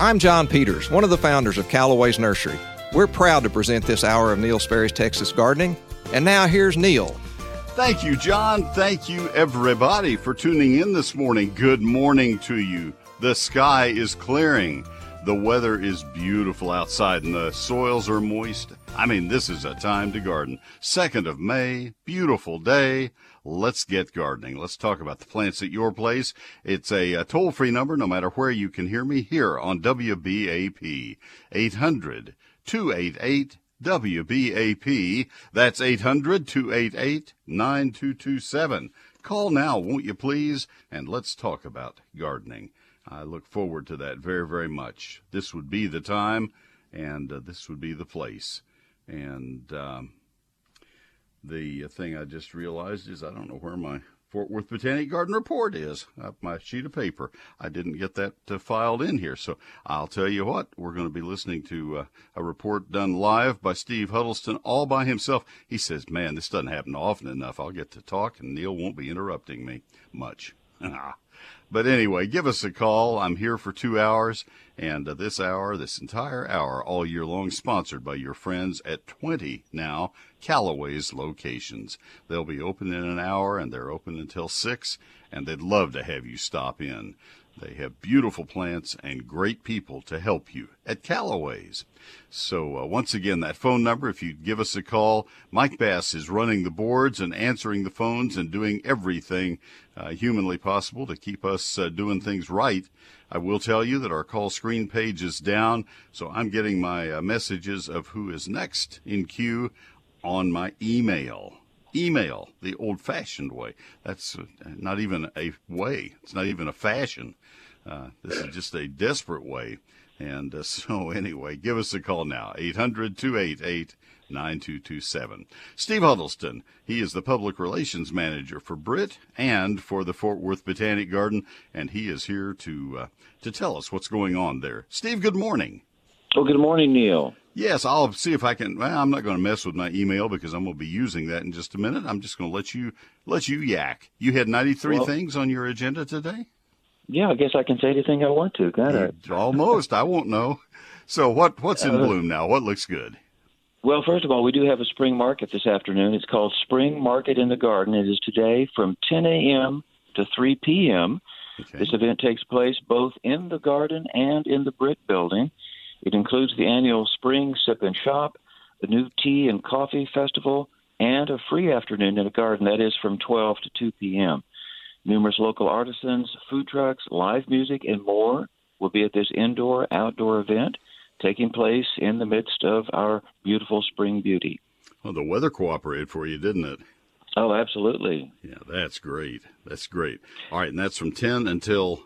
I'm John Peters, one of the founders of Callaway's Nursery. We're proud to present this hour of Neil Sperry's Texas Gardening. And now here's Neil. Thank you, John. Thank you, everybody, for tuning in this morning. Good morning to you. The sky is clearing. The weather is beautiful outside and the soils are moist. I mean, this is a time to garden. 2nd of May, beautiful day. Let's get gardening. Let's talk about the plants at your place. It's a, a toll free number, no matter where you can hear me here on WBAP. 800 288 WBAP. That's 800 288 9227. Call now, won't you please? And let's talk about gardening. I look forward to that very, very much. This would be the time, and uh, this would be the place. And um, the thing I just realized is I don't know where my Fort Worth Botanic Garden report is my sheet of paper. I didn't get that uh, filed in here, so I'll tell you what. We're going to be listening to uh, a report done live by Steve Huddleston all by himself. He says, "Man, this doesn't happen often enough. I'll get to talk, and Neil won't be interrupting me much." But anyway, give us a call. I'm here for two hours, and uh, this hour, this entire hour, all year long, sponsored by your friends at 20 now Callaway's locations. They'll be open in an hour, and they're open until 6, and they'd love to have you stop in. They have beautiful plants and great people to help you at Callaway's. So, uh, once again, that phone number, if you'd give us a call, Mike Bass is running the boards and answering the phones and doing everything uh, humanly possible to keep us uh, doing things right. I will tell you that our call screen page is down, so I'm getting my uh, messages of who is next in queue on my email email the old fashioned way. That's uh, not even a way, it's not even a fashion. Uh, this is just a desperate way. And uh, so, anyway, give us a call now 800 288 9227. Steve Huddleston, he is the public relations manager for Brit and for the Fort Worth Botanic Garden, and he is here to uh, to tell us what's going on there. Steve, good morning. Well, good morning, Neil. Yes, I'll see if I can. Well, I'm not going to mess with my email because I'm going to be using that in just a minute. I'm just going to let you let you yak. You had 93 well, things on your agenda today. Yeah, I guess I can say anything I want to. Got it? Almost. I won't know. So what what's in uh, bloom now? What looks good? Well, first of all, we do have a spring market this afternoon. It's called Spring Market in the Garden. It is today from 10 a.m. to 3 p.m. Okay. This event takes place both in the garden and in the brick building. It includes the annual Spring Sip and Shop, a new tea and coffee festival, and a free afternoon in the garden that is from 12 to 2 p.m. Numerous local artisans, food trucks, live music, and more will be at this indoor outdoor event taking place in the midst of our beautiful spring beauty. Well, the weather cooperated for you, didn't it? Oh, absolutely. Yeah, that's great. That's great. All right, and that's from 10 until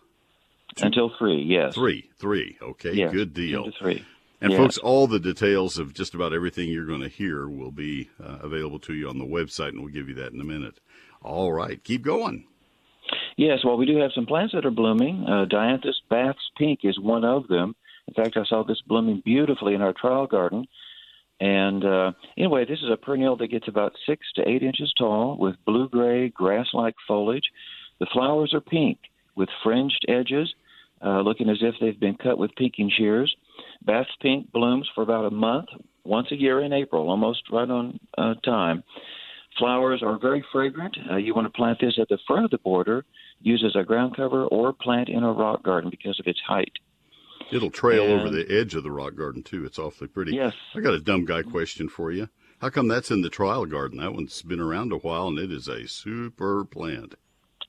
Two, until three, yes. Three, three. Okay, yes, good deal. three. And yes. folks, all the details of just about everything you're going to hear will be uh, available to you on the website, and we'll give you that in a minute. All right, keep going. Yes, well, we do have some plants that are blooming. Uh, Dianthus Bath's Pink is one of them. In fact, I saw this blooming beautifully in our trial garden. And uh, anyway, this is a perennial that gets about six to eight inches tall with blue gray grass like foliage. The flowers are pink with fringed edges uh, looking as if they've been cut with pinking shears. Bath's pink blooms for about a month, once a year in April, almost right on uh, time. Flowers are very fragrant. Uh, you want to plant this at the front of the border, use as a ground cover, or plant in a rock garden because of its height. It'll trail and, over the edge of the rock garden too. It's awfully pretty. Yes. I got a dumb guy question for you. How come that's in the trial garden? That one's been around a while and it is a super plant.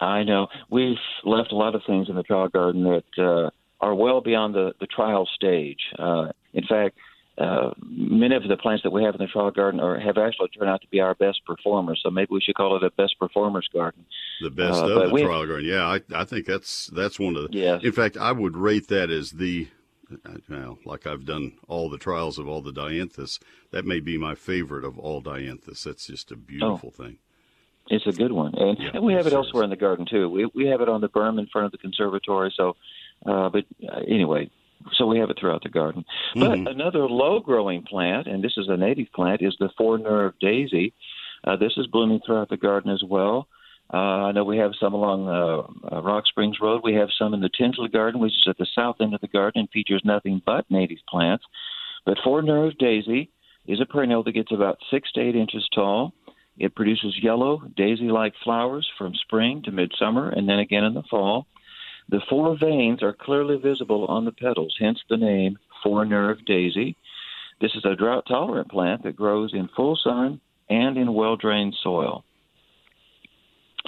I know we've left a lot of things in the trial garden that uh, are well beyond the, the trial stage. Uh, in fact, uh, many of the plants that we have in the trial garden are, have actually turned out to be our best performers. So maybe we should call it a best performers garden. The best uh, of the trial garden. Yeah, I, I think that's that's one of the. Yes. In fact, I would rate that as the. Well, like I've done all the trials of all the dianthus, that may be my favorite of all dianthus. That's just a beautiful oh. thing. It's a good one, and, yeah, and we have it elsewhere in the garden too. We we have it on the berm in front of the conservatory. So, uh, but uh, anyway, so we have it throughout the garden. But mm-hmm. another low growing plant, and this is a native plant, is the four nerve daisy. Uh, this is blooming throughout the garden as well. Uh, I know we have some along uh, uh, Rock Springs Road. We have some in the Tinsley Garden, which is at the south end of the garden and features nothing but native plants. But Four Nerve Daisy is a perennial that gets about six to eight inches tall. It produces yellow, daisy like flowers from spring to midsummer and then again in the fall. The four veins are clearly visible on the petals, hence the name Four Nerve Daisy. This is a drought tolerant plant that grows in full sun and in well drained soil.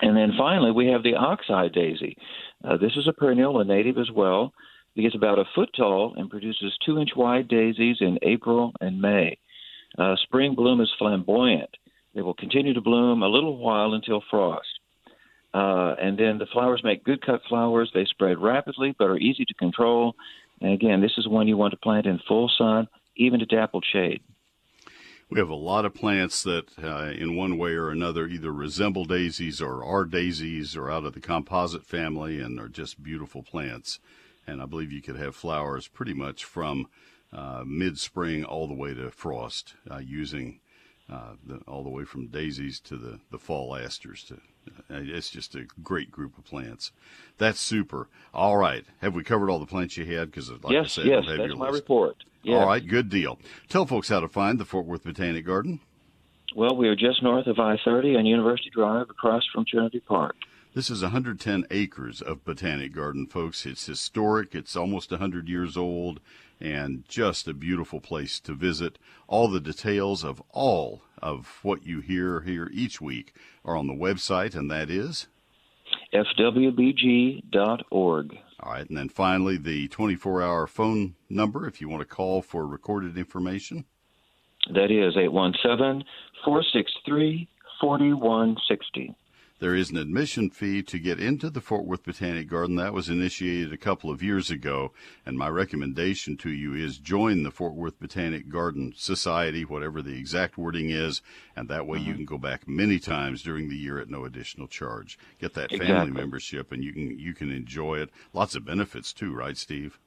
And then finally, we have the oxeye daisy. Uh, this is a perennial, a native as well. It gets about a foot tall and produces two inch wide daisies in April and May. Uh, spring bloom is flamboyant. They will continue to bloom a little while until frost. Uh, and then the flowers make good cut flowers. They spread rapidly but are easy to control. And again, this is one you want to plant in full sun, even to dappled shade. We have a lot of plants that, uh, in one way or another, either resemble daisies or are daisies or out of the composite family and are just beautiful plants. And I believe you could have flowers pretty much from uh, mid spring all the way to frost uh, using uh, the, all the way from daisies to the, the fall asters. To, uh, it's just a great group of plants. That's super. All right. Have we covered all the plants you had? Because, like yes, I said, yes, have that's your my list. report. Yes. All right, good deal. Tell folks how to find the Fort Worth Botanic Garden. Well, we are just north of I 30 on University Drive across from Trinity Park. This is 110 acres of Botanic Garden, folks. It's historic, it's almost 100 years old, and just a beautiful place to visit. All the details of all of what you hear here each week are on the website, and that is fwbg.org. all right. And then finally, the 24 hour phone number if you want to call for recorded information. That is 817 463 4160. There is an admission fee to get into the Fort Worth Botanic Garden. That was initiated a couple of years ago. And my recommendation to you is join the Fort Worth Botanic Garden Society, whatever the exact wording is. And that way you uh-huh. can go back many times during the year at no additional charge. Get that family membership and you can, you can enjoy it. Lots of benefits too, right, Steve?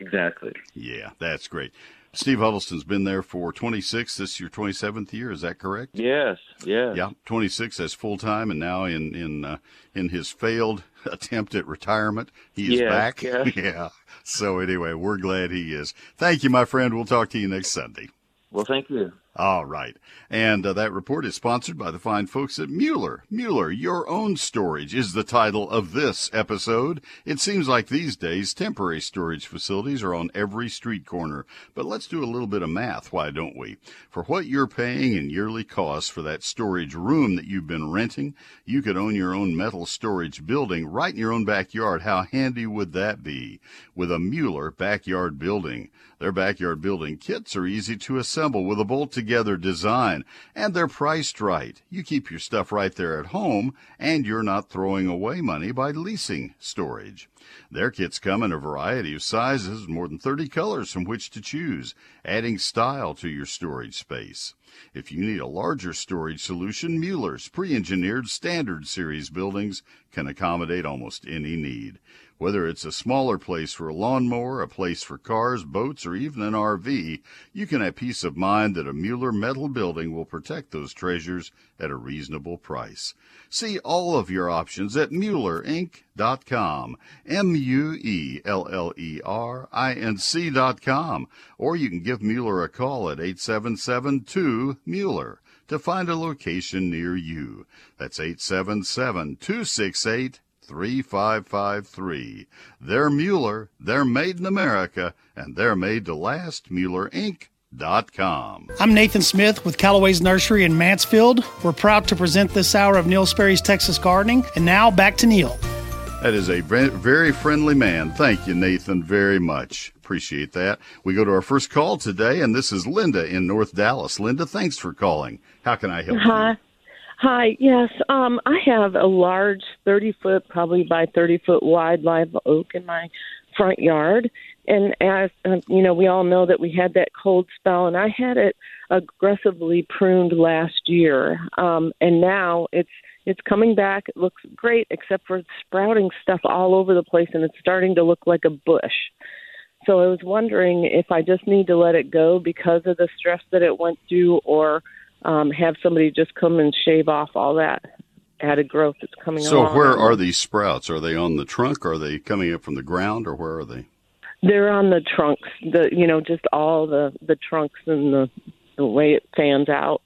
Exactly. Yeah, that's great. Steve Huddleston's been there for 26. This is your 27th year. Is that correct? Yes, yes. Yeah, 26 as full time, and now in in uh, in his failed attempt at retirement, he is back. yes. Yeah. So anyway, we're glad he is. Thank you, my friend. We'll talk to you next Sunday. Well, thank you. All right. And uh, that report is sponsored by the fine folks at Mueller. Mueller, your own storage is the title of this episode. It seems like these days temporary storage facilities are on every street corner. But let's do a little bit of math, why don't we? For what you're paying in yearly costs for that storage room that you've been renting, you could own your own metal storage building right in your own backyard. How handy would that be? With a Mueller backyard building. Their backyard building kits are easy to assemble with a bolt together design, and they're priced right. You keep your stuff right there at home, and you're not throwing away money by leasing storage. Their kits come in a variety of sizes, more than 30 colors from which to choose, adding style to your storage space. If you need a larger storage solution, Mueller's pre-engineered standard series buildings can accommodate almost any need. Whether it's a smaller place for a lawnmower, a place for cars, boats, or even an RV, you can have peace of mind that a Mueller metal building will protect those treasures at a reasonable price. See all of your options at MuellerInc.com, M-U-E-L-L-E-R-I-N-C dot com, or you can give Mueller a call at 877-2-MUELLER to find a location near you. That's 877-268 3553. They're Mueller, they're made in America, and they're made to last. MuellerInc.com. I'm Nathan Smith with Callaway's Nursery in Mansfield. We're proud to present this hour of Neil Sperry's Texas Gardening. And now back to Neil. That is a very friendly man. Thank you, Nathan, very much. Appreciate that. We go to our first call today, and this is Linda in North Dallas. Linda, thanks for calling. How can I help Hi. you? Hi. Yes. Um, I have a large 30 foot, probably by 30 foot wide live oak in my front yard. And as uh, you know, we all know that we had that cold spell, and I had it aggressively pruned last year. Um, and now it's it's coming back. It looks great, except for it's sprouting stuff all over the place, and it's starting to look like a bush. So I was wondering if I just need to let it go because of the stress that it went through, or um, have somebody just come and shave off all that added growth that's coming So along. where are these sprouts? Are they on the trunk? Are they coming up from the ground, or where are they? They're on the trunks. The you know just all the the trunks and the the way it fans out.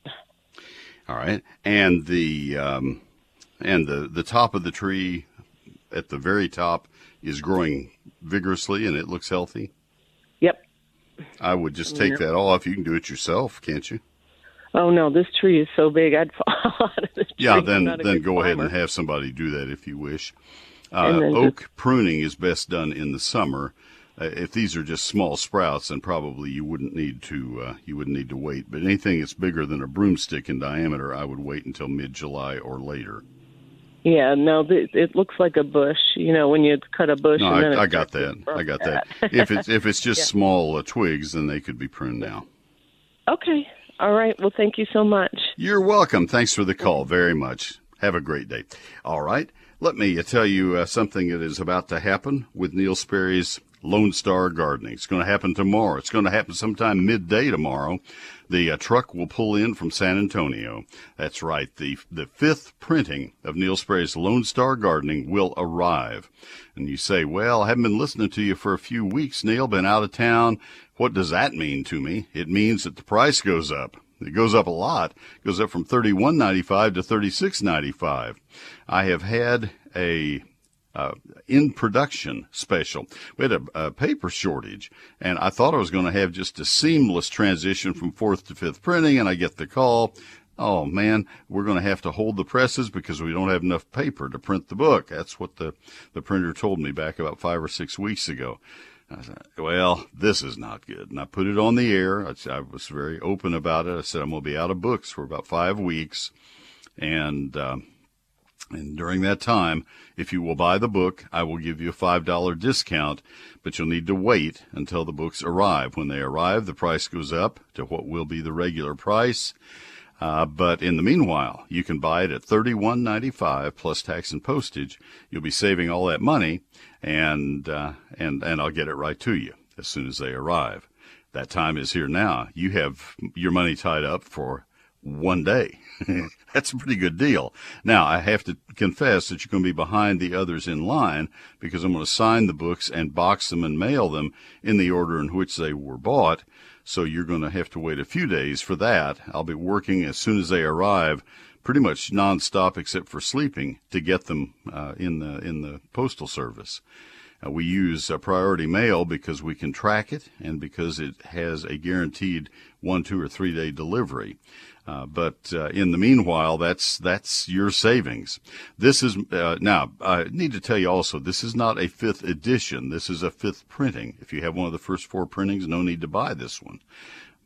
All right, and the um, and the the top of the tree at the very top is growing vigorously, and it looks healthy. Yep. I would just take Yeah. that off. You can do it yourself, can't you? Oh no, this tree is so big I'd fall out of the tree. Yeah, then then go ahead and have somebody do that if you wish. Uh, oak pruning is best done in the summer. Uh, if these are just small sprouts, then probably you wouldn't need to uh, you wouldn't need to wait. But anything that's bigger than a broomstick in diameter, I would wait until mid July or later. Yeah, no, th- it looks like a bush. You know, when you cut a bush. No, I, I got that. I got that. if it's if it's just small uh, twigs, then they could be pruned now. Okay. All right. Well, thank you so much. You're welcome. Thanks for the call very much. Have a great day. All right. Let me uh, tell you uh, something that is about to happen with Neil Sperry's Lone Star Gardening. It's going to happen tomorrow. It's going to happen sometime midday tomorrow. The uh, truck will pull in from San Antonio. That's right. The the fifth printing of Neil Sperry's Lone Star Gardening will arrive. And you say, "Well, I haven't been listening to you for a few weeks, Neil. Been out of town. What does that mean to me? It means that the price goes up. It goes up a lot. It goes up from thirty-one ninety-five to thirty-six ninety-five. I have had a uh, in production special. We had a, a paper shortage, and I thought I was going to have just a seamless transition from fourth to fifth printing, and I get the call. Oh man, we're going to have to hold the presses because we don't have enough paper to print the book. That's what the, the printer told me back about five or six weeks ago. I said, well, this is not good. And I put it on the air. I, I was very open about it. I said, I'm going to be out of books for about five weeks. And, um, and during that time, if you will buy the book, I will give you a $5 discount, but you'll need to wait until the books arrive. When they arrive, the price goes up to what will be the regular price. Uh, but in the meanwhile, you can buy it at thirty-one ninety-five plus tax and postage. You'll be saving all that money, and uh, and and I'll get it right to you as soon as they arrive. That time is here now. You have your money tied up for one day. That's a pretty good deal. Now, I have to confess that you're going to be behind the others in line because I'm going to sign the books and box them and mail them in the order in which they were bought. So you're going to have to wait a few days for that. I'll be working as soon as they arrive, pretty much nonstop except for sleeping, to get them uh, in the in the postal service. Uh, we use uh, priority mail because we can track it and because it has a guaranteed one, two, or three day delivery. Uh, but uh, in the meanwhile, that's that's your savings. This is uh, now. I need to tell you also, this is not a fifth edition. This is a fifth printing. If you have one of the first four printings, no need to buy this one.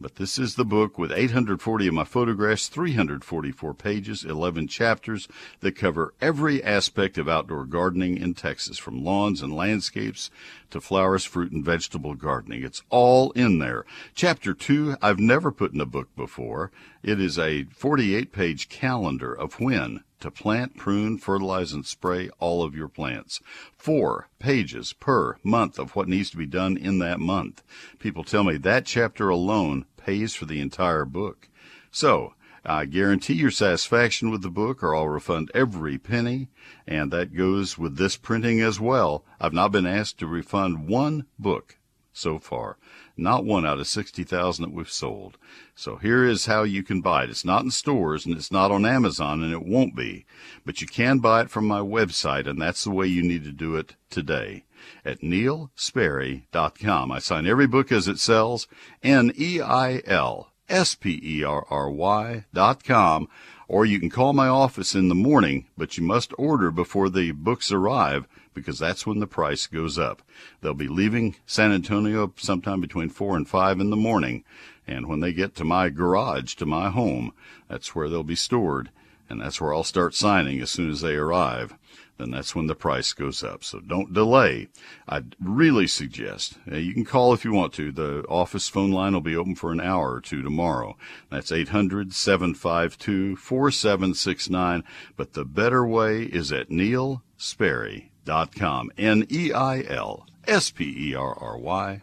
But this is the book with 840 of my photographs, 344 pages, 11 chapters that cover every aspect of outdoor gardening in Texas, from lawns and landscapes to flowers, fruit, and vegetable gardening. It's all in there. Chapter 2, I've never put in a book before. It is a 48 page calendar of when to plant, prune, fertilize, and spray all of your plants. Four pages per month of what needs to be done in that month. People tell me that chapter alone pays for the entire book. So, I guarantee your satisfaction with the book, or I'll refund every penny, and that goes with this printing as well. I've not been asked to refund one book so far. Not one out of 60,000 that we've sold. So here is how you can buy it. It's not in stores and it's not on Amazon and it won't be, but you can buy it from my website and that's the way you need to do it today at neilsperry.com. I sign every book as it sells, N-E-I-L S-P-E-R-R-Y dot com, or you can call my office in the morning, but you must order before the books arrive because that's when the price goes up. They'll be leaving San Antonio sometime between four and five in the morning, and when they get to my garage, to my home, that's where they'll be stored, and that's where I'll start signing as soon as they arrive then that's when the price goes up. So don't delay. I'd really suggest uh, you can call if you want to. The office phone line will be open for an hour or two tomorrow. That's 800 752 4769. But the better way is at neilsperry.com. N E I L S P E R R Y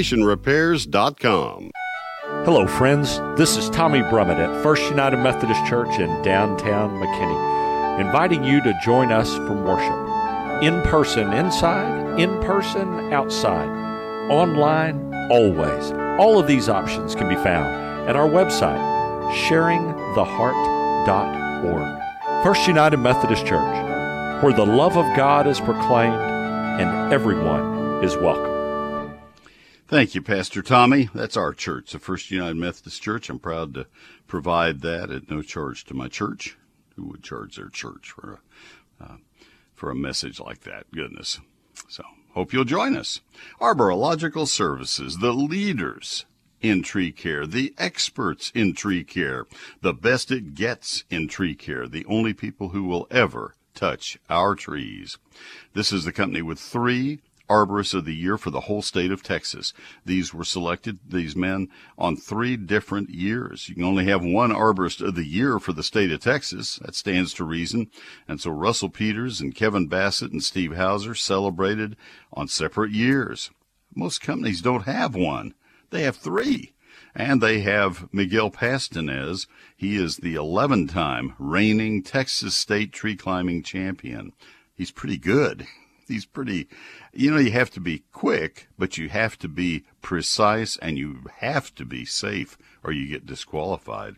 FoundationRepairs.com. Hello, friends. This is Tommy Brummett at First United Methodist Church in downtown McKinney, inviting you to join us for worship. In person inside, in person outside, online always. All of these options can be found at our website, sharingtheheart.org. First United Methodist Church, where the love of God is proclaimed and everyone is welcome. Thank you, Pastor Tommy. That's our church, the First United Methodist Church. I'm proud to provide that at no charge to my church. Who would charge their church for a, uh, for a message like that? Goodness. So, hope you'll join us. Arborological Services, the leaders in tree care, the experts in tree care, the best it gets in tree care, the only people who will ever touch our trees. This is the company with three Arborists of the Year for the whole state of Texas. These were selected, these men, on three different years. You can only have one Arborist of the Year for the state of Texas. That stands to reason. And so Russell Peters and Kevin Bassett and Steve Hauser celebrated on separate years. Most companies don't have one. They have three. And they have Miguel Pastanez. He is the 11 time reigning Texas State tree climbing champion. He's pretty good. He's pretty, you know, you have to be quick, but you have to be precise and you have to be safe or you get disqualified.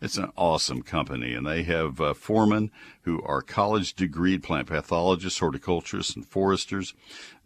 It's an awesome company, and they have uh, foremen who are college degreed plant pathologists, horticulturists, and foresters.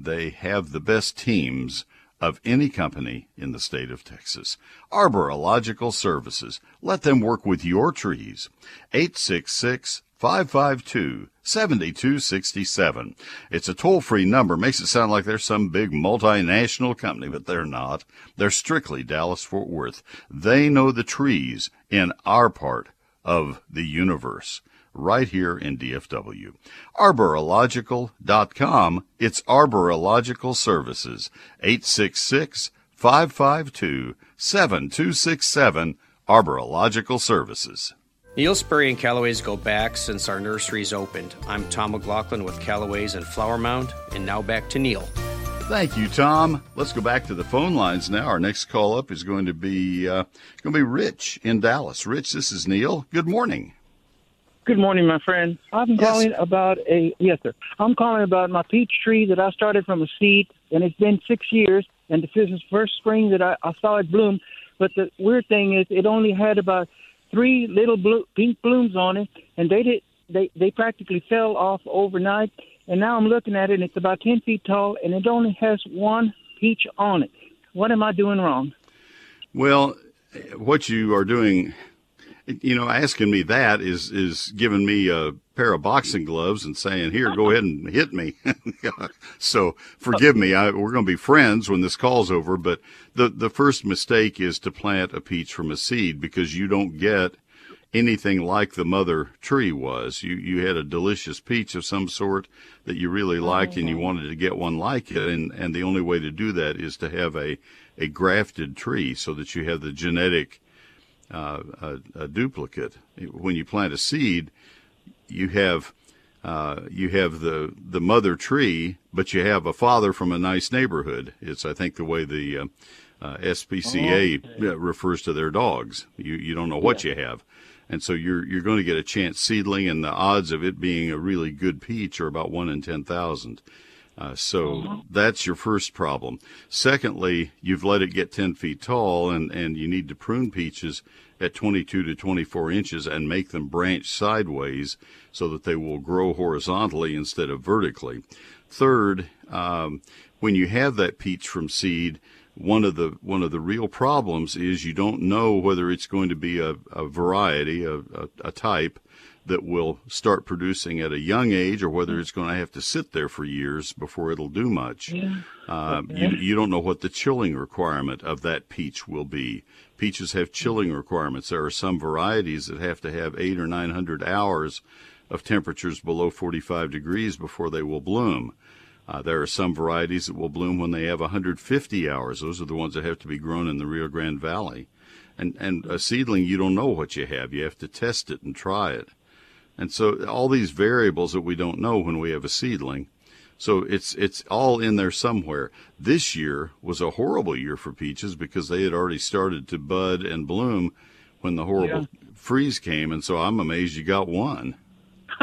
They have the best teams of any company in the state of Texas. Arborological Services. Let them work with your trees. 866 552 7267. It's a toll free number. Makes it sound like they're some big multinational company, but they're not. They're strictly Dallas Fort Worth. They know the trees in our part of the universe right here in DFW. Arborological.com. It's Arborological Services. 866 552 7267. Arborological Services. Neil Sperry and Callaway's go back since our nurseries opened. I'm Tom McLaughlin with Callaway's and Flower Mound, and now back to Neil. Thank you, Tom. Let's go back to the phone lines now. Our next call up is going to be uh, going to be Rich in Dallas. Rich, this is Neil. Good morning. Good morning, my friend. I'm Yes. calling about a yes, sir. I'm calling about my peach tree that I started from a seed, and it's been six years. And this is the first spring that I, I saw it bloom. But the weird thing is, it only had about three little blue, pink blooms on it, and they did they they practically fell off overnight. And now I'm looking at it, and it's about ten feet tall, and it only has one peach on it. What am I doing wrong? Well, what you are doing, you know, asking me that is is giving me a pair of boxing gloves and saying, "Here, go ahead and hit me." so forgive me. I, we're going to be friends when this call's over. But the the first mistake is to plant a peach from a seed because you don't get anything like the mother tree was. You you had a delicious peach of some sort that you really oh, liked and you wanted to get one like it and and the only way to do that is to have a a grafted tree so that you have the genetic uh, a, a duplicate. When you plant a seed, you have uh, you have the the mother tree, but you have a father from a nice neighborhood. It's I think the way the uh, uh, SPCA refers to their dogs. You you don't know what you have, and so you're you're going to get a chance seedling, and the odds of it being a really good peach are about one in ten thousand. Uh, so that's your first problem. Secondly, you've let it get 10 feet tall and, and you need to prune peaches at 22 to 24 inches and make them branch sideways so that they will grow horizontally instead of vertically. Third, um, when you have that peach from seed, one of the one of the real problems is you don't know whether it's going to be a, a variety, a, a, a type that will start producing at a young age or whether it's going to have to sit there for years before it'll do much. Yeah. Uh, Okay. you, you don't know what the chilling requirement of that peach will be. Peaches have chilling requirements. There are some varieties that have to have eight or nine hundred hours of temperatures below 45 degrees before they will bloom. Uh, there are some varieties that will bloom when they have 150 hours. Those are the ones that have to be grown in the Rio Grande Valley. And, and a seedling, you don't know what you have. You have to test it and try it. And so all these variables that we don't know when we have a seedling. So it's it's all in there somewhere. This year was a horrible year for peaches because they had already started to bud and bloom when the horrible freeze came, and so I'm amazed you got one.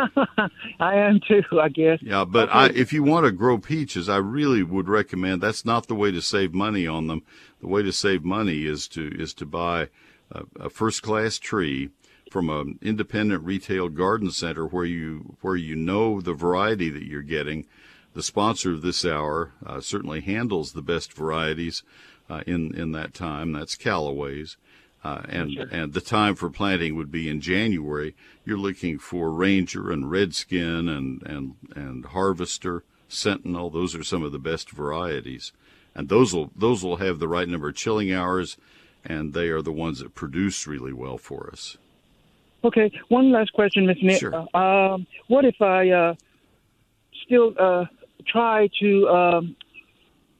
I am too, I guess. Yeah, but I, if you want to grow peaches, I really would recommend that's not the way to save money on them. The way to save money is to is to buy a, a first class tree from an independent retail garden center where you where you know the variety that you're getting. The sponsor of this hour uh, certainly handles the best varieties uh, in in that time. That's Callaway's. Uh, and and the time for planting would be in January. You're looking for Ranger and Redskin and and and Harvester, Sentinel. Those are some of the best varieties, and those will those will have the right number of chilling hours, and they are the ones that produce really well for us. Okay, one last question, Miss Nick. Sure. Uh, um, what if I uh, still uh, try to um,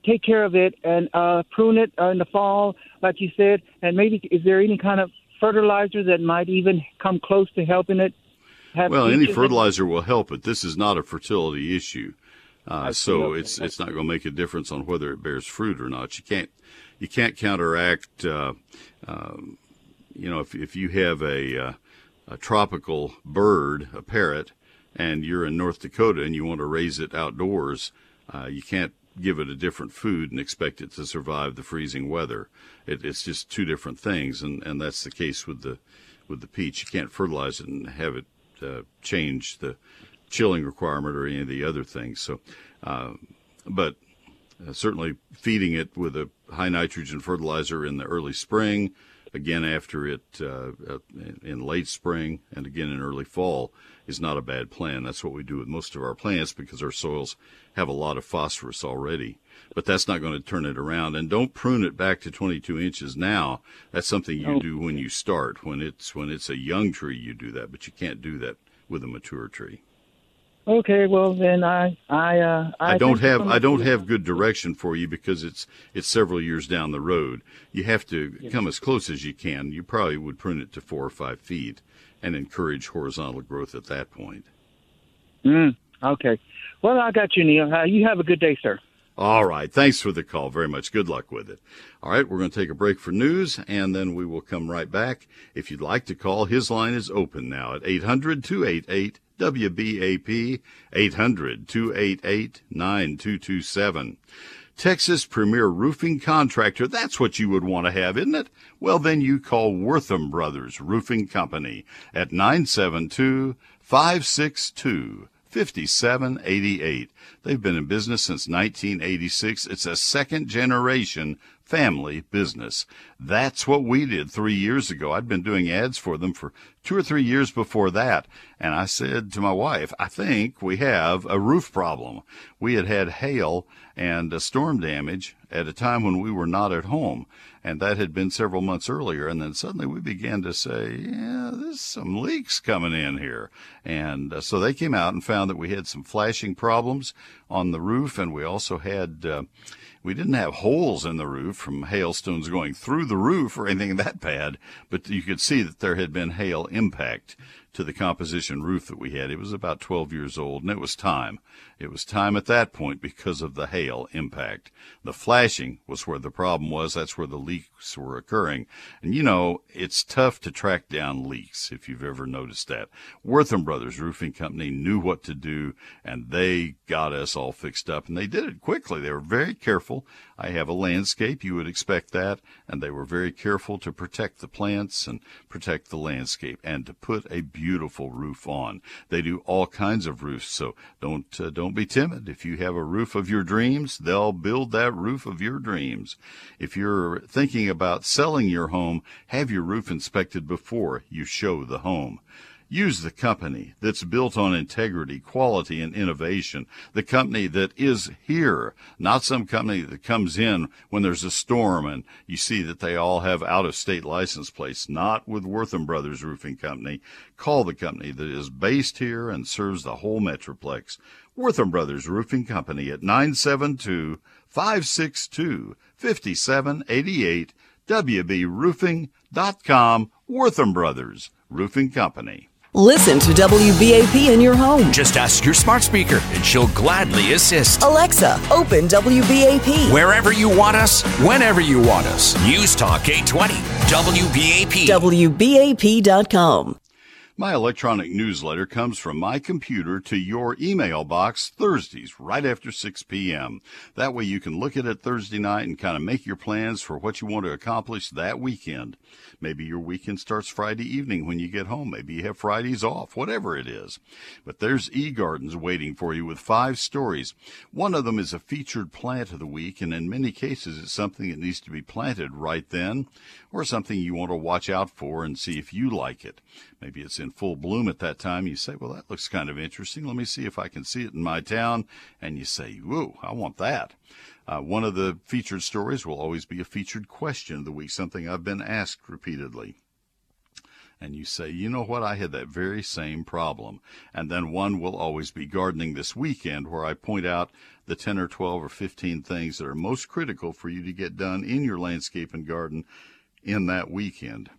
take care of it and uh, prune it uh, in the fall, like you said? And maybe is there any kind of fertilizer that might even come close to helping it? Have Well, any fertilizer will help, but this is not a fertility issue. Uh, so okay. it's it's not going to make a difference on whether it bears fruit or not. You can't you can't counteract. Uh, um, you know, if if you have a uh, a tropical bird, a parrot, and you're in North Dakota and you want to raise it outdoors, uh, you can't give it a different food and expect it to survive the freezing weather. It, it's just two different things, and, and that's the case with the with the peach. You can't fertilize it and have it uh, change the chilling requirement or any of the other things. So, uh, but uh, certainly feeding it with a high nitrogen fertilizer in the early spring, again after it uh, uh, in late spring, and again in early fall is not a bad plan. That's what we do with most of our plants because our soils have a lot of phosphorus already. But that's not going to turn it around. And don't prune it back to 22 inches now. That's something you do when you start. When it's when it's a young tree, you do that. But you can't do that with a mature tree. Okay, well then I I uh, I, I don't thank you so have I don't have good direction for you because it's it's several years down the road. You have to come as close as you can. You probably would prune it to four or five feet and encourage horizontal growth at that point. Mm, okay. Well, I got you, Neil. Uh, you have a good day, sir. All right. Thanks for the call very much. Good luck with it. All right. We're going to take a break for news and then we will come right back. If you'd like to call, his line is open now at 800 288 WBAP 800 288 9227. Texas premier roofing contractor. That's what you would want to have, isn't it? Well, then you call Wortham Brothers Roofing Company at 972 562 5788. They've been in business since 1986. It's a second generation family business. That's what we did three years ago. I'd been doing ads for them for two or three years before that. And I said to my wife, I think we have a roof problem. We had had hail and storm damage at a time when we were not at home. And that had been several months earlier. And then suddenly we began to say, yeah, there's some leaks coming in here. And uh, so they came out and found that we had some flashing problems on the roof. And we also had, uh, we didn't have holes in the roof from hailstones going through the roof or anything that bad, but you could see that there had been hail impact to the composition roof that we had. It was about 12 years old and it was time. It was time at that point because of the hail impact. The flashing was where the problem was. That's where the leaks were occurring. And you know, it's tough to track down leaks if you've ever noticed that. Wortham Brothers Roofing Company knew what to do and they got us all fixed up and they did it quickly. They were very careful. I have a landscape. You would expect that. And they were very careful to protect the plants and protect the landscape and to put a beautiful roof on. They do all kinds of roofs. So don't, uh, don't be timid. If you have a roof of your dreams, they'll build that roof of your dreams. If you're thinking about selling your home, have your roof inspected before you show the home. Use the company that's built on integrity, quality, and innovation. The company that is here, not some company that comes in when there's a storm and you see that they all have out of state license plates. Not with Wortham Brothers Roofing Company. Call the company that is based here and serves the whole Metroplex. Wortham Brothers Roofing Company at 972 562 5788 WBRoofing.com. Wortham Brothers Roofing Company. Listen to WBAP in your home. Just ask your smart speaker and she'll gladly assist. Alexa, open WBAP. Wherever you want us, whenever you want us. News Talk 820, WBAP. WBAP.com. My electronic newsletter comes from my computer to your email box Thursdays right after 6 p.m. That way you can look at it Thursday night and kind of make your plans for what you want to accomplish that weekend. Maybe your weekend starts Friday evening when you get home. Maybe you have Fridays off, whatever it is. But there's eGardens waiting for you with five stories. One of them is a featured plant of the week, and in many cases it's something that needs to be planted right then or something you want to watch out for and see if you like it. Maybe it's in full bloom at that time. You say, well, that looks kind of interesting. Let me see if I can see it in my town. And you say, whoa, I want that. Uh, one of the featured stories will always be a featured question of the week, something I've been asked repeatedly. And you say, you know what, I had that very same problem. And then one will always be gardening this weekend, where I point out the 10 or 12 or 15 things that are most critical for you to get done in your landscape and garden in that weekend.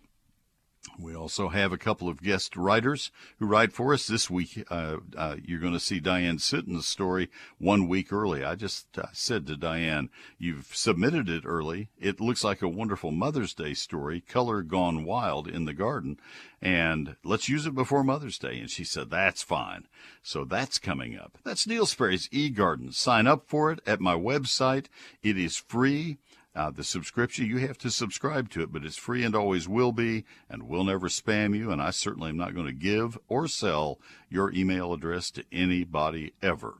We also have a couple of guest writers who write for us this week. Uh, uh, you're going to see Diane Sitton's story one week early. I just uh, said to Diane, "You've submitted it early. It looks like a wonderful Mother's Day story, color gone wild in the garden, and let's use it before Mother's Day." And she said, "That's fine." So that's coming up. That's Neil Sperry's eGarden. Sign up for it at my website. It is free. Uh, the subscription, you have to subscribe to it, but it's free and always will be, and we'll never spam you. And I certainly am not going to give or sell your email address to anybody ever.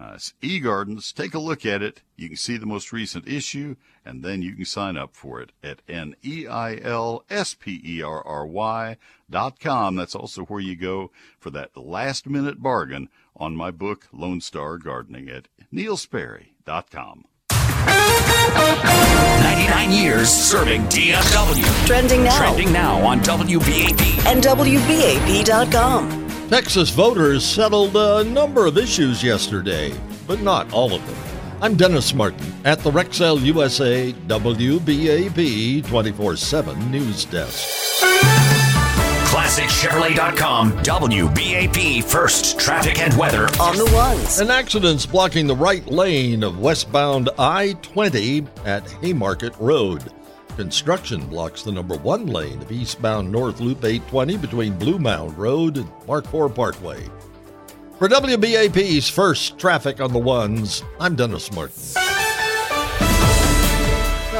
Uh, it's eGardens. Take a look at it. You can see the most recent issue, and then you can sign up for it at N-E-I-L-S-P-E-R-R-Y dot com. That's also where you go for that last minute bargain on my book, Lone Star Gardening at neilsperry.com. 99 years serving DFW. Trending now. Trending now on WBAP. And WBAP.com. Texas voters settled a number of issues yesterday, but not all of them. I'm Dennis Martin at the Rexel USA WBAP 24 7 News Desk. ClassicChevrolet.com, WBAP First Traffic and Weather. On the ones. An accident's blocking the right lane of westbound I 20 at Haymarket Road. Construction blocks the number one lane of eastbound North Loop 820 between Blue Mound Road and Mark IV Parkway. For WBAP's first traffic on the ones, I'm Dennis Martin.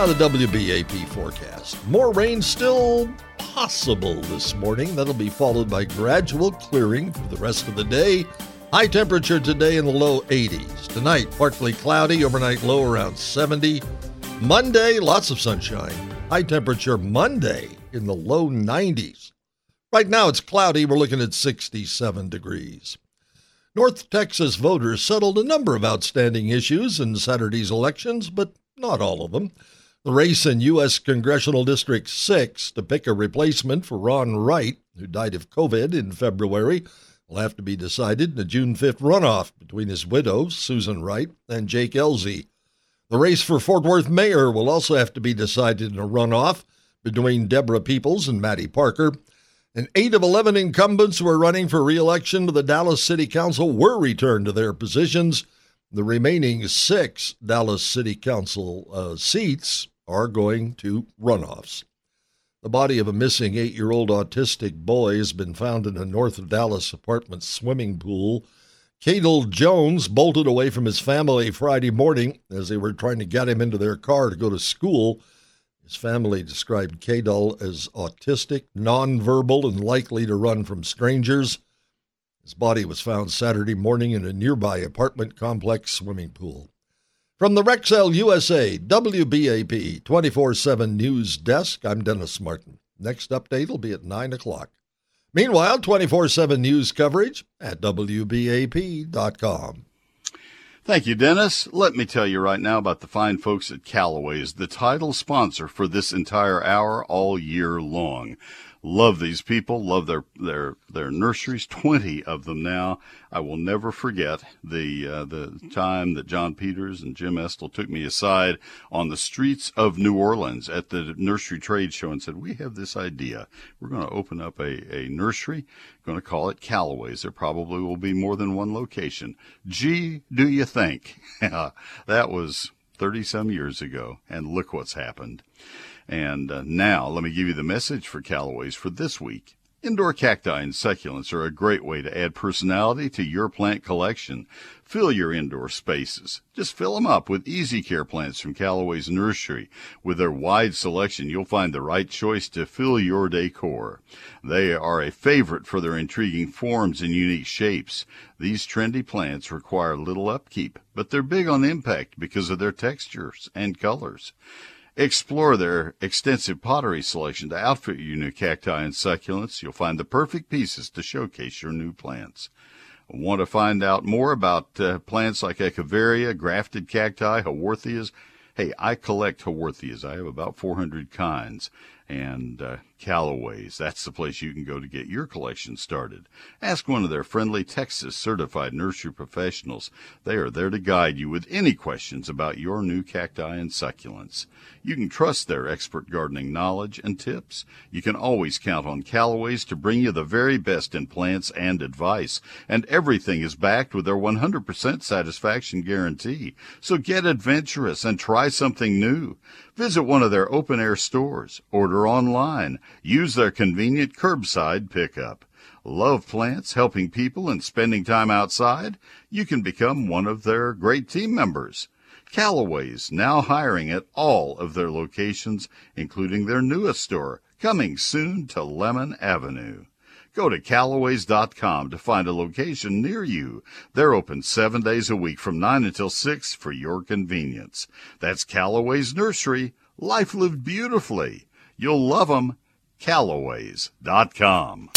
Now, the WBAP forecast. More rain still possible this morning. That'll be followed by gradual clearing for the rest of the day. High temperature today in the low 80s. Tonight, partly cloudy, overnight low around 70. Monday, lots of sunshine. High temperature Monday in the low 90s. Right now, it's cloudy. We're looking at 67 degrees. North Texas voters settled a number of outstanding issues in Saturday's elections, but not all of them. The race in U.S. Congressional District 6 to pick a replacement for Ron Wright, who died of COVID in February, will have to be decided in a June 5th runoff between his widow, Susan Wright, and Jake Ellzey. The race for Fort Worth mayor will also have to be decided in a runoff between Deborah Peoples and Mattie Parker. And eight of 11 incumbents who are running for reelection to the Dallas City Council were returned to their positions. The remaining six Dallas City Council uh, seats are going to runoffs. The body of a missing eight year old autistic boy has been found in a north of Dallas apartment swimming pool. Cadel Jones bolted away from his family Friday morning as they were trying to get him into their car to go to school. His family described Cadel as autistic, nonverbal, and likely to run from strangers. His body was found Saturday morning in a nearby apartment complex swimming pool. From the Rexel USA WBAP 24 7 News Desk, I'm Dennis Martin. Next update will be at 9 o'clock. Meanwhile, 24 7 news coverage at WBAP.com. Thank you, Dennis. Let me tell you right now about the fine folks at Callaway's, the title sponsor for this entire hour all year long. Love these people. Love their their their nurseries. Twenty of them now. I will never forget the uh, the time that John Peters and Jim Estel took me aside on the streets of New Orleans at the nursery trade show and said, "We have this idea. We're going to open up a a nursery. Going to call it Callaway's. There probably will be more than one location. Gee, do you think? that was." 30 some years ago, and look what's happened. And uh, now, let me give you the message for Callaway's for this week. Indoor cacti and succulents are a great way to add personality to your plant collection. Fill your indoor spaces. Just fill them up with easy care plants from Callaway's nursery. With their wide selection, you'll find the right choice to fill your decor. They are a favorite for their intriguing forms and unique shapes. These trendy plants require little upkeep, but they're big on impact because of their textures and colors. Explore their extensive pottery selection to outfit your new cacti and succulents. You'll find the perfect pieces to showcase your new plants. Want to find out more about uh, plants like Echeveria, grafted cacti, Haworthias? Hey, I collect Haworthias. I have about 400 kinds and uh, Callaway's. That's the place you can go to get your collection started. Ask one of their friendly Texas certified nursery professionals. They are there to guide you with any questions about your new cacti and succulents. You can trust their expert gardening knowledge and tips. You can always count on Callaway's to bring you the very best in plants and advice. And everything is backed with their 100% satisfaction guarantee. So get adventurous and try something new. Visit one of their open air stores. Order online. Use their convenient curbside pickup. Love plants, helping people, and spending time outside? You can become one of their great team members. Callaway's now hiring at all of their locations, including their newest store, coming soon to Lemmon Avenue. Go to Callaways.com to find a location near you. They're open seven days a week from 9 until 6 for your convenience. That's Callaway's Nursery. Life lived beautifully. You'll love them. Callaways.com.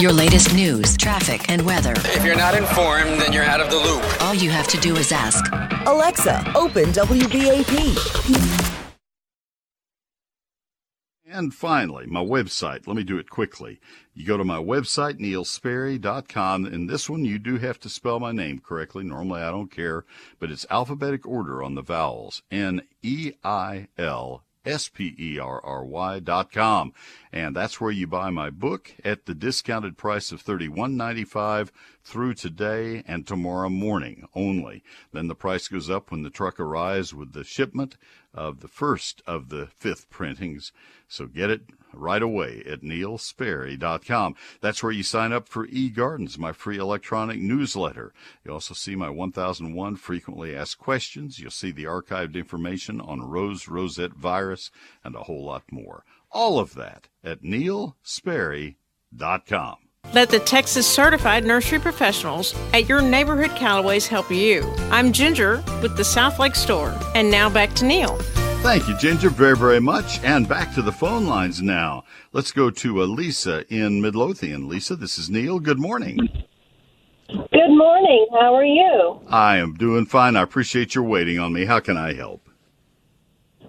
Your latest news, traffic, and weather. If you're not informed, then you're out of the loop. All you have to do is ask Alexa, open WBAP. And finally, my website. Let me do it quickly. You go to my website, neilsperry.com, and this one you do have to spell my name correctly. Normally I don't care, but it's alphabetic order on the vowels. N E I L S-P-E-R-R-Y dot com. And that's where you buy my book at the discounted price of $31.95 through today and tomorrow morning only. Then the price goes up when the truck arrives with the shipment of the first of the fifth printings. So get it right away at neilsperry.com. That's where you sign up for eGardens, my free electronic newsletter. You also see my 1001 frequently asked questions. You'll see the archived information on rose rosette virus and a whole lot more. All of that at neilsperry.com. Let the Texas certified nursery professionals at your neighborhood Callaways help you. I'm Ginger with the Southlake store. And now back to Neil. Thank you, Ginger, very, very much. And back to the phone lines now. Let's go to uh, Lisa in Midlothian. Lisa, this is Neil. Good morning. Good morning. How are you? I am doing fine. I appreciate your waiting on me. How can I help?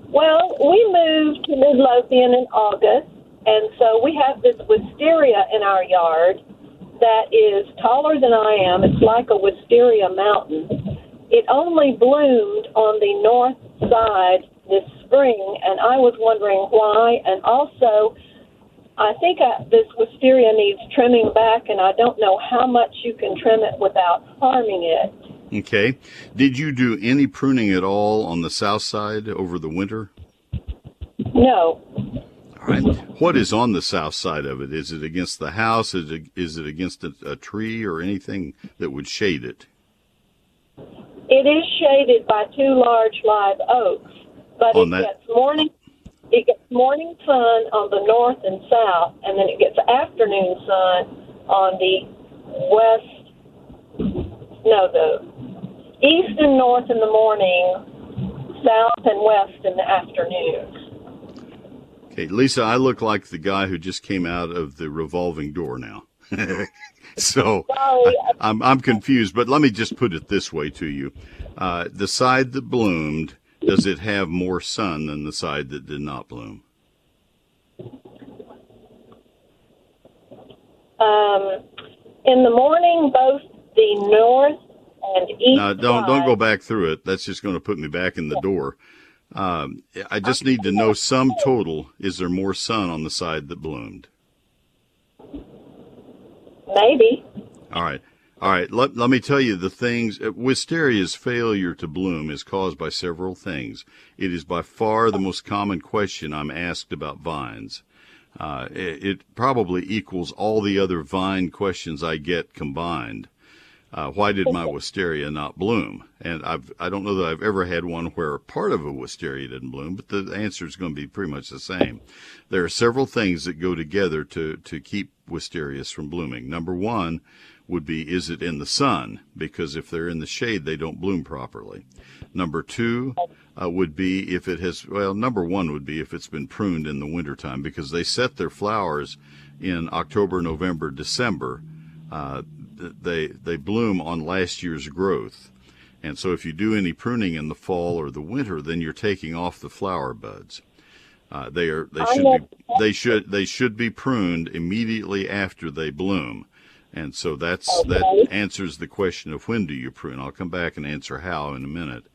Well, we moved to Midlothian in August, and so we have this wisteria in our yard that is taller than I am. It's like a wisteria mountain. It only bloomed on the north side this spring, and I was wondering why. And also, I think I, this wisteria needs trimming back, and I don't know how much you can trim it without harming it. Okay. Did you do any pruning at all on the south side over the winter? No. All right. What is on the south side of it? Is it against the house? Is it, is it against a, a tree or anything that would shade it? It is shaded by two large live oaks, but On it that- gets morning it gets morning sun on the north and south, and then it gets afternoon sun on the west. No, the east and north in the morning, south and west in the afternoon. Okay, Lisa, I look like the guy who just came out of the revolving door now. so I, I'm I'm confused, but let me just put it this way to you: uh, the side that bloomed, does it have more sun than the side that did not bloom? Um, in the morning, both the north and east. Don't side- don't go back through it. That's just going to put me back in the door. Um, I just need to know sum total. Is there more sun on the side that bloomed? Maybe. All right. All right. Let, let me tell you the things. uh, Wisteria's failure to bloom is caused by several things. It is by far the most common question I'm asked about vines. Uh, it, it probably equals all the other vine questions I get combined. Uh, why did my wisteria not bloom? And I've, I don't know that I've ever had one where part of a wisteria didn't bloom, but the answer is going to be pretty much the same. There are several things that go together to, to keep wisterias from blooming. Number one would be, is it in the sun? Because if they're in the shade, they don't bloom properly. Number two uh, would be if it has, well, number one would be if it's been pruned in the wintertime because they set their flowers in October, November, December. Uh, they they bloom on last year's growth. And so if you do any pruning in the fall or the winter, then you're taking off the flower buds. Uh, they are they should be they should they should be pruned immediately after they bloom. And so that's that answers the question of when do you prune. I'll come back and answer how in a minute.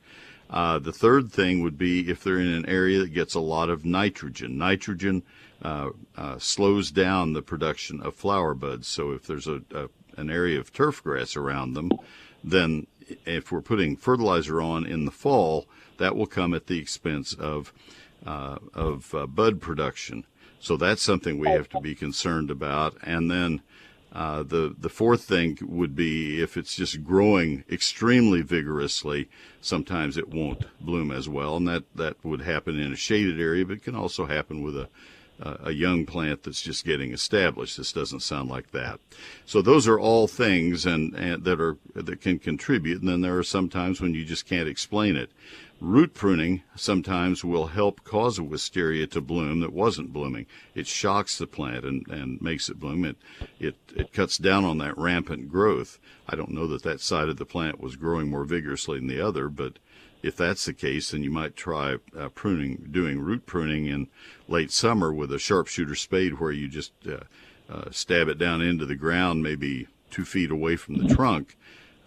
Uh, the third thing would be if they're in an area that gets a lot of nitrogen. Nitrogen uh, uh, slows down the production of flower buds. So if there's a, a an area of turf grass around them, then if we're putting fertilizer on in the fall, that will come at the expense of uh, of uh, bud production. So that's something we have to be concerned about. And then uh, the the fourth thing would be if it's just growing extremely vigorously, sometimes it won't bloom as well, and that that would happen in a shaded area, but it can also happen with a a young plant that's just getting established. This doesn't sound like that. So those are all things and, and that are that can contribute. And then there are some times when you just can't explain it. Root pruning sometimes will help cause a wisteria to bloom that wasn't blooming. It shocks the plant and, and makes it bloom. It, it it cuts down on that rampant growth. I don't know that that side of the plant was growing more vigorously than the other, but if that's the case, then you might try uh, pruning, doing root pruning in late summer with a sharpshooter spade, where you just uh, uh, stab it down into the ground, maybe two feet away from the trunk,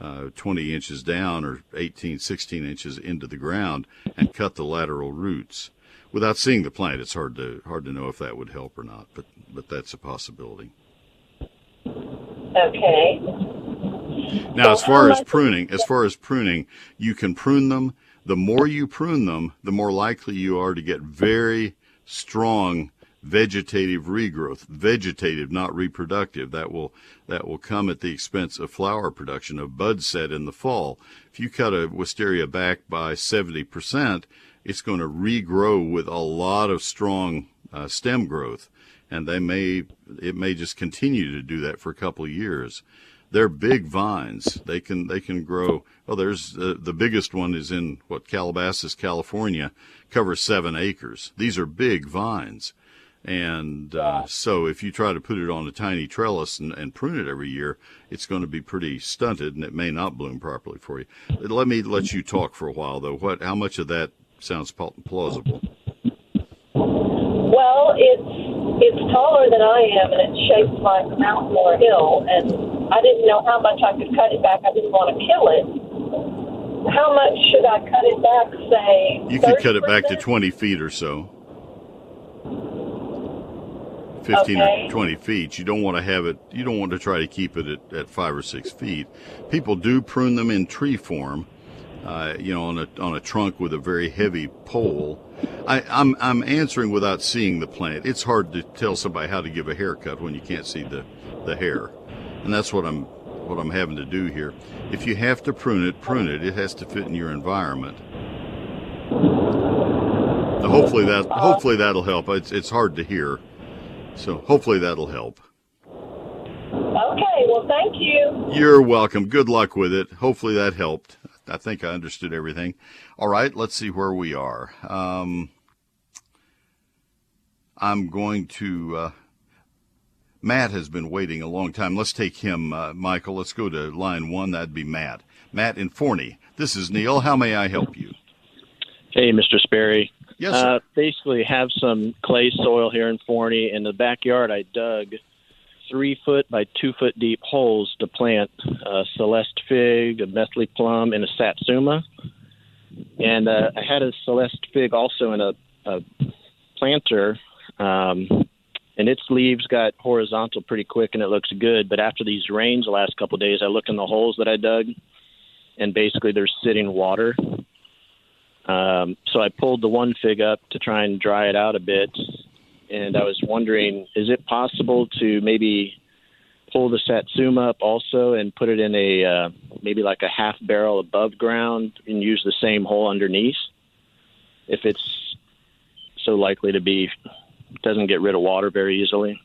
uh, 20 inches down or 18, 16 inches into the ground, and cut the lateral roots. Without seeing the plant, it's hard to hard to know if that would help or not, but but that's a possibility. Okay. Now, as far as pruning, as far as pruning, you can prune them. The more you prune them, the more likely you are to get very strong vegetative regrowth. Vegetative, not reproductive. That will that will come at the expense of flower production of bud set in the fall. If you cut a wisteria back by seventy percent, it's going to regrow with a lot of strong uh, stem growth, and they may it may just continue to do that for a couple of years they're big vines. They can they can grow. Well, there's uh, the biggest one is in what Calabasas, California, covers seven acres. These are big vines, and uh, so if you try to put it on a tiny trellis and, and prune it every year, it's going to be pretty stunted, and it may not bloom properly for you. Let me let you talk for a while, though. What? How much of that sounds plausible? Well, it's it's taller than I am, and it's shaped like a mountain or a hill. And I didn't know how much I could cut it back. I didn't want to kill it. How much should I cut it back? Say You could cut it back to 20 feet or so. 15 Okay. or 20 feet. You don't want to have it, you don't want to try to keep it at, at five or six feet. People do prune them in tree form, uh, you know, on a, on a trunk with a very heavy pole. I, I'm, I'm answering without seeing the plant. It's hard to tell somebody how to give a haircut when you can't see the, the hair. And that's what I'm, what I'm having to do here. If you have to prune it, prune it. It has to fit in your environment. Now, hopefully that hopefully that'll help. It's it's hard to hear, so hopefully that'll help. Okay. Well, thank you. You're welcome. Good luck with it. Hopefully that helped. I think I understood everything. All right, let's see where we are. Um, I'm going to. Uh, Matt has been waiting a long time. Let's take him, uh, Michael. Let's go to line one. That'd be Matt. Matt in Forney. This is Neil. How may I help you? Hey, Mr. Sperry. Yes, sir. Uh, basically, have some clay soil here in Forney. In the backyard, I dug three foot by two foot deep holes to plant a Celeste fig, a Methley plum, and a Satsuma. And uh, I had a Celeste fig also in a, a planter, um, and its leaves got horizontal pretty quick, and it looks good. But after these rains the last couple of days, I look in the holes that I dug, and basically there's sitting water. Um, so I pulled the one fig up to try and dry it out a bit, and I was wondering, is it possible to maybe pull the satsuma up also and put it in a uh, maybe like a half barrel above ground and use the same hole underneath? If it's so likely to be doesn't get rid of water very easily.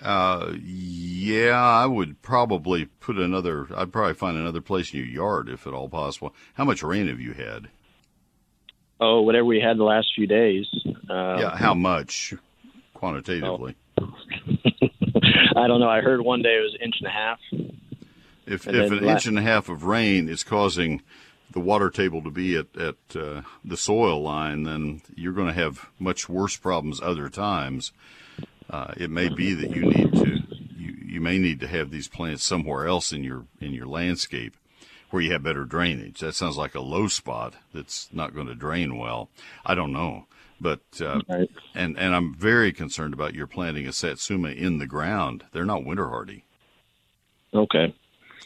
Uh, yeah, I would probably put another. I'd probably find another place in your yard if at all possible. How much rain have you had? Oh, whatever we had the last few days. Uh, yeah, how much quantitatively? I don't know. I heard one day it was an inch and a half. If And if an la- inch and a half of rain is causing the water table to be at at uh, the soil line, then you're going to have much worse problems other times. Uh, it may be that you need to you, you may need to have these plants somewhere else in your in your landscape where you have better drainage. That sounds like a low spot that's not going to drain well. I don't know, but uh, and and I'm very concerned about your planting a satsuma in the ground. They're not winter hardy. Okay.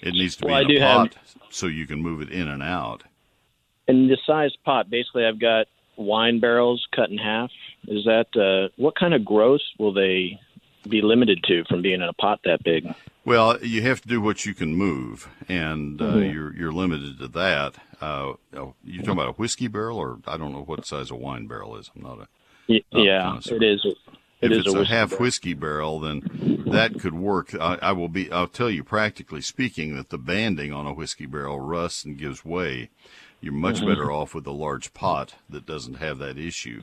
It needs to Well, be in do a have- pot so you can move it in and out. And the size pot, basically, I've got wine barrels cut in half. Is that uh, what kind of growth will they be limited to from being in a pot that big? Well, you have to do what you can move, and uh, Mhm. you're you're limited to that. Uh, you're talking about a whiskey barrel, or I don't know what size a wine barrel is. I'm not a not a yeah, connoisseur. it is. If is it's a, whiskey half barrel. whiskey barrel, then that could work. I, I will be. I'll tell you, practically speaking, that the banding on a whiskey barrel rusts and gives way. You're much Mhm. better off with a large pot that doesn't have that issue.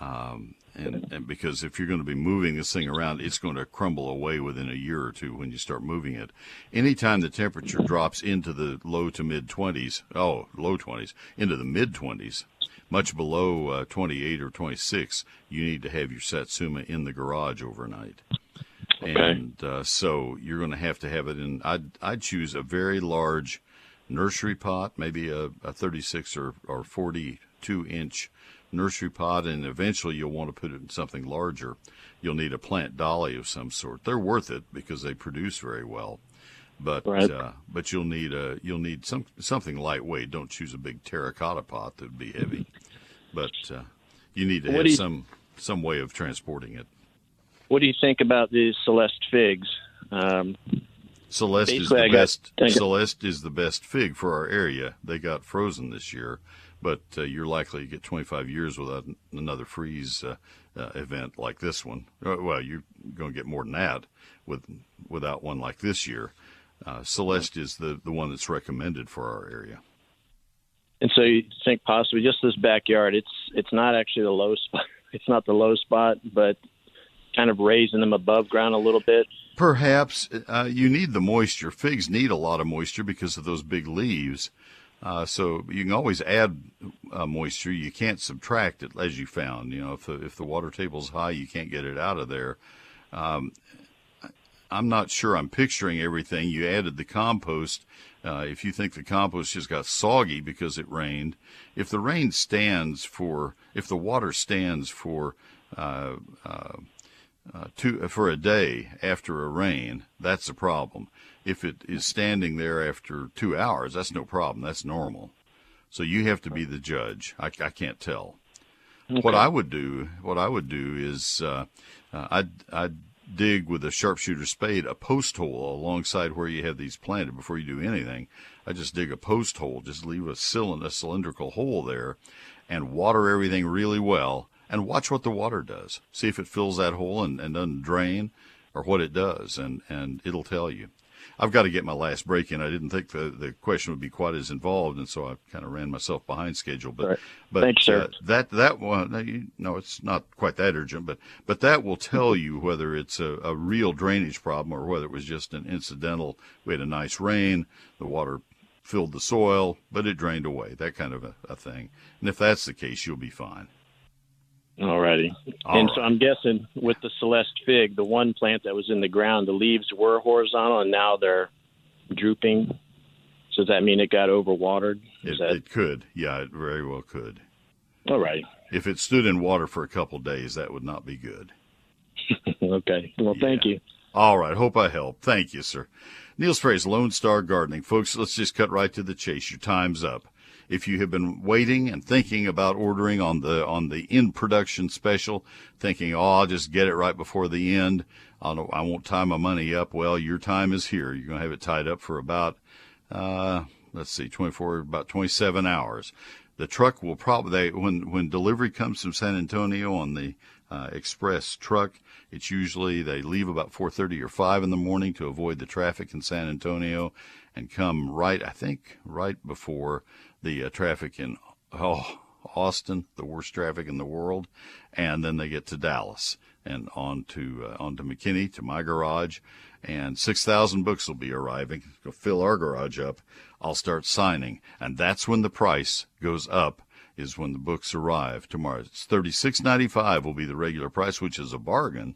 Um, and, and because if you're going to be moving this thing around, it's going to crumble away within a year or two when you start moving it. Anytime the temperature drops into the low to mid 20s, oh, low 20s, into the mid 20s, much below uh, 28 or 26, you need to have your Satsuma in the garage overnight. And uh, so you're going to have to have it in. I'd I'd choose a very large nursery pot, maybe a, a 36 or, or 42 inch nursery pot, and eventually you'll want to put it in something larger. You'll need a plant dolly of some sort. They're worth it because they produce very well, but Right. uh, but you'll need a you'll need some something lightweight. Don't choose a big terracotta pot that would be heavy, but uh, you need to What have you- some some way of transporting it. What do you think about these Celeste figs? Um, Celeste is the best. Got- Celeste is the best fig for our area. They got frozen this year, but uh, you're likely to get 25 years without another freeze uh, uh, event like this one. Uh, Well, you're going to get more than that with without one like this year. Uh, Celeste is the the one that's recommended for our area. and so you think possibly just this backyard? It's it's not actually the low spot. It's not the low spot, but kind of raising them above ground a little bit. Perhaps uh, you need the moisture. Figs need a lot of moisture because of those big leaves. Uh, so you can always add uh, moisture. You can't subtract it, as you found. You know, if the if the water table's high, you can't get it out of there. Um, I'm not sure. I'm picturing everything. You added the compost. Uh, if you think the compost just got soggy because it rained, if the rain stands for, if the water stands for uh, uh, uh, two for a day after a rain, that's a problem. If it is standing there after two hours, that's no problem. That's normal. So you have to be the judge. I, I can't tell. What I would do, what I would do is, uh, uh, I'd, I'd dig with a sharpshooter spade a post hole alongside where you have these planted before you do anything. I just dig a post hole, just leave a cylinder, a cylindrical hole there, and water everything really well, and watch what the water does. See if it fills that hole and, and doesn't drain, or what it does, and and it'll tell you. I've got to get my last break in. I didn't think the, the question would be quite as involved, and so I kind of ran myself behind schedule. But right. but Thanks. Uh, that that one, no, it's not quite that urgent, but but that will tell you whether it's a, a real drainage problem or whether it was just an incidental. We had a nice rain, the water filled the soil, but it drained away. That kind of a, a thing. And if that's the case, you'll be fine. Alrighty. All and right. so I'm guessing with the Celeste fig, the one plant that was in the ground, the leaves were horizontal and now they're drooping. So does that mean it got overwatered? It, that it could, yeah, it very well could. all right? If it stood in water for a couple days, that would not be good. okay. Well, thank you. All right. Hope I helped. Thank you, sir. Neil Sperry's Lone Star Gardening. Folks, let's just cut right to the chase. Your time's up. If you have been waiting and thinking about ordering on the on the in production special, thinking, "Oh, I'll just get it right before the end. I'll, I won't tie my money up." Well, your time is here. You're going to have it tied up for about, uh, let's see, 24, about 27 hours. The truck will probably they, when when delivery comes from San Antonio on the uh, express truck, it's usually they leave about 4:30 or 5 in the morning to avoid the traffic in San Antonio, and come right, I think, right before the uh, traffic in oh Austin, the worst traffic in the world, and then they get to Dallas and on to uh, on to McKinney to my garage, and six thousand books will be arriving. Go fill our garage up. I'll start signing, and that's when the price goes up. Is when the books arrive tomorrow. It's thirty six ninety five will be the regular price, which is a bargain,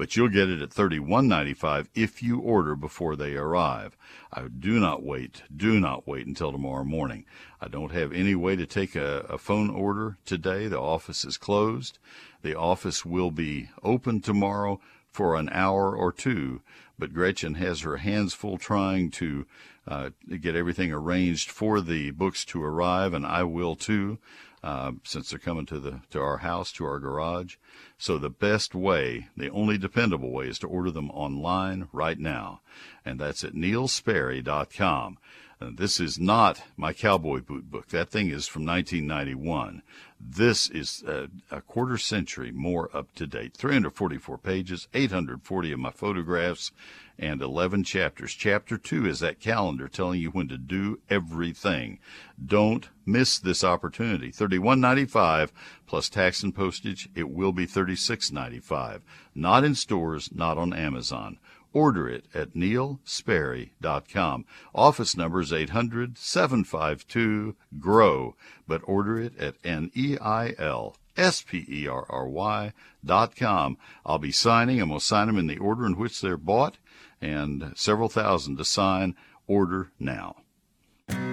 but you'll get it at thirty one ninety five if you order before they arrive. I do not wait. Do not wait until tomorrow morning. I don't have any way to take a, a phone order today. The office is closed. The office will be open tomorrow for an hour or two, but Gretchen has her hands full trying to uh, get everything arranged for the books to arrive, and I will too, uh, since they're coming to the to our house, to our garage. So the best way, the only dependable way, is to order them online right now, and that's at neilsperry.com. Uh, this is not my cowboy boot book. That thing is from 1991. This is a, a quarter century more up to date. 344 pages, 840 of my photographs, and 11 chapters. Chapter 2 is that calendar telling you when to do everything. Don't miss this opportunity. 31.95 plus tax and postage. It will be 36.95. Not in stores, not on Amazon. Order it at neilsperry.com. Office number is 800 752 GROW, but order it at N E I L S P E R R Y dot com. I'll be signing. and we'll sign them in the order in which they're bought, and several thousand to sign. Order now.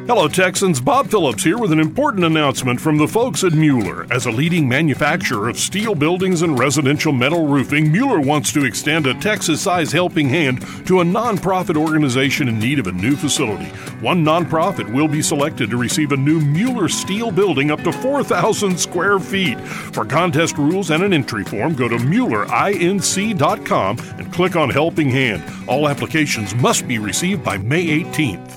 Hello, Texans. Bob Phillips here with an important announcement from the folks at Mueller. As a leading manufacturer of steel buildings and residential metal roofing, Mueller wants to extend a Texas sized helping hand to a nonprofit organization in need of a new facility. One nonprofit will be selected to receive a new Mueller steel building up to 4,000 square feet. For contest rules and an entry form, go to MuellerINC.com and click on Helping Hand. All applications must be received by May 18th.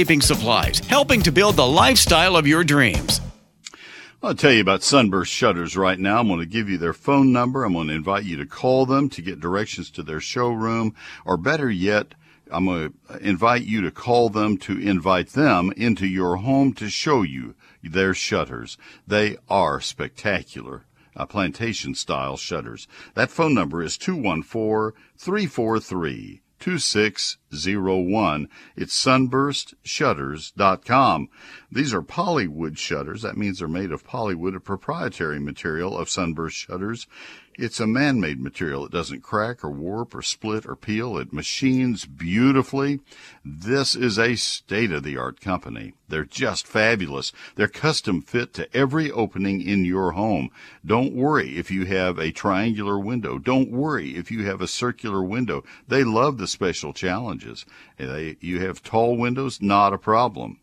landscaping supplies, helping to build the lifestyle of your dreams. I'll tell you about Sunburst Shutters right now. I'm going to give you their phone number. I'm going to invite you to call them to get directions to their showroom, or better yet, I'm going to invite you to call them to invite them into your home to show you their shutters. They are spectacular. Uh, plantation style shutters. That phone number is 214 343 2601. It's sunburstshutters.com. These are polywood shutters. That means they're made of polywood, a proprietary material of Sunburst Shutters. It's a man-made material. It doesn't crack or warp or split or peel. It machines beautifully. This is a state-of-the-art company. They're just fabulous. They're custom fit to every opening in your home. Don't worry if you have a triangular window. Don't worry if you have a circular window. They love the special challenges. They, you have tall windows, not a problem.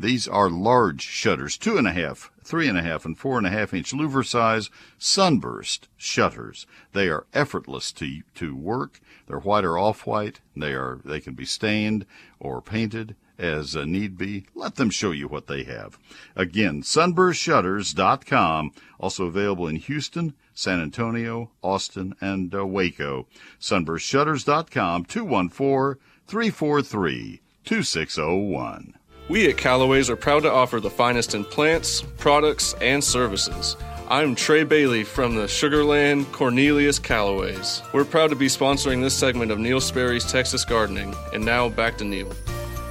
These are large shutters, two and a half, three and a half, and four and a half inch louver size sunburst shutters. They are effortless to to work. They're white or off white. They are they can be stained or painted as uh, need be. Let them show you what they have. Again, sunburstshutters.com, also available in Houston, San Antonio, Austin, and uh, Waco. Sunburstshutters.com, 214 343 2601. We at Callaway's are proud to offer the finest in plants, products, and services. I'm Trey Bailey from the Sugarland Cornelius Callaways. We're proud to be sponsoring this segment of Neil Sperry's Texas Gardening. And now back to Neil.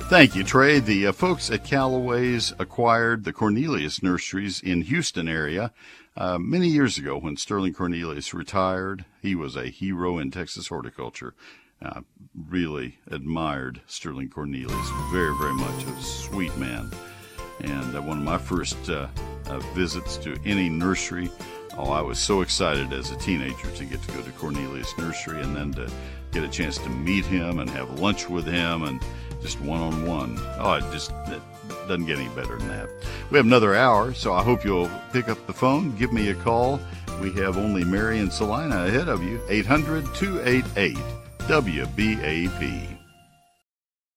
Thank you, Trey. The uh, folks at Callaway's acquired the Cornelius Nurseries in Houston area uh, many years ago when Sterling Cornelius retired. He was a hero in Texas horticulture. I really admired Sterling Cornelius very, very much. A sweet man. And uh, one of my first uh, uh, visits to any nursery, oh, I was so excited as a teenager to get to go to Cornelius Nursery and then to get a chance to meet him and have lunch with him and just one on one. Oh, it just it doesn't get any better than that. We have another hour, so I hope you'll pick up the phone, give me a call. We have only Mary and Salina ahead of you. 800 288 WBAP.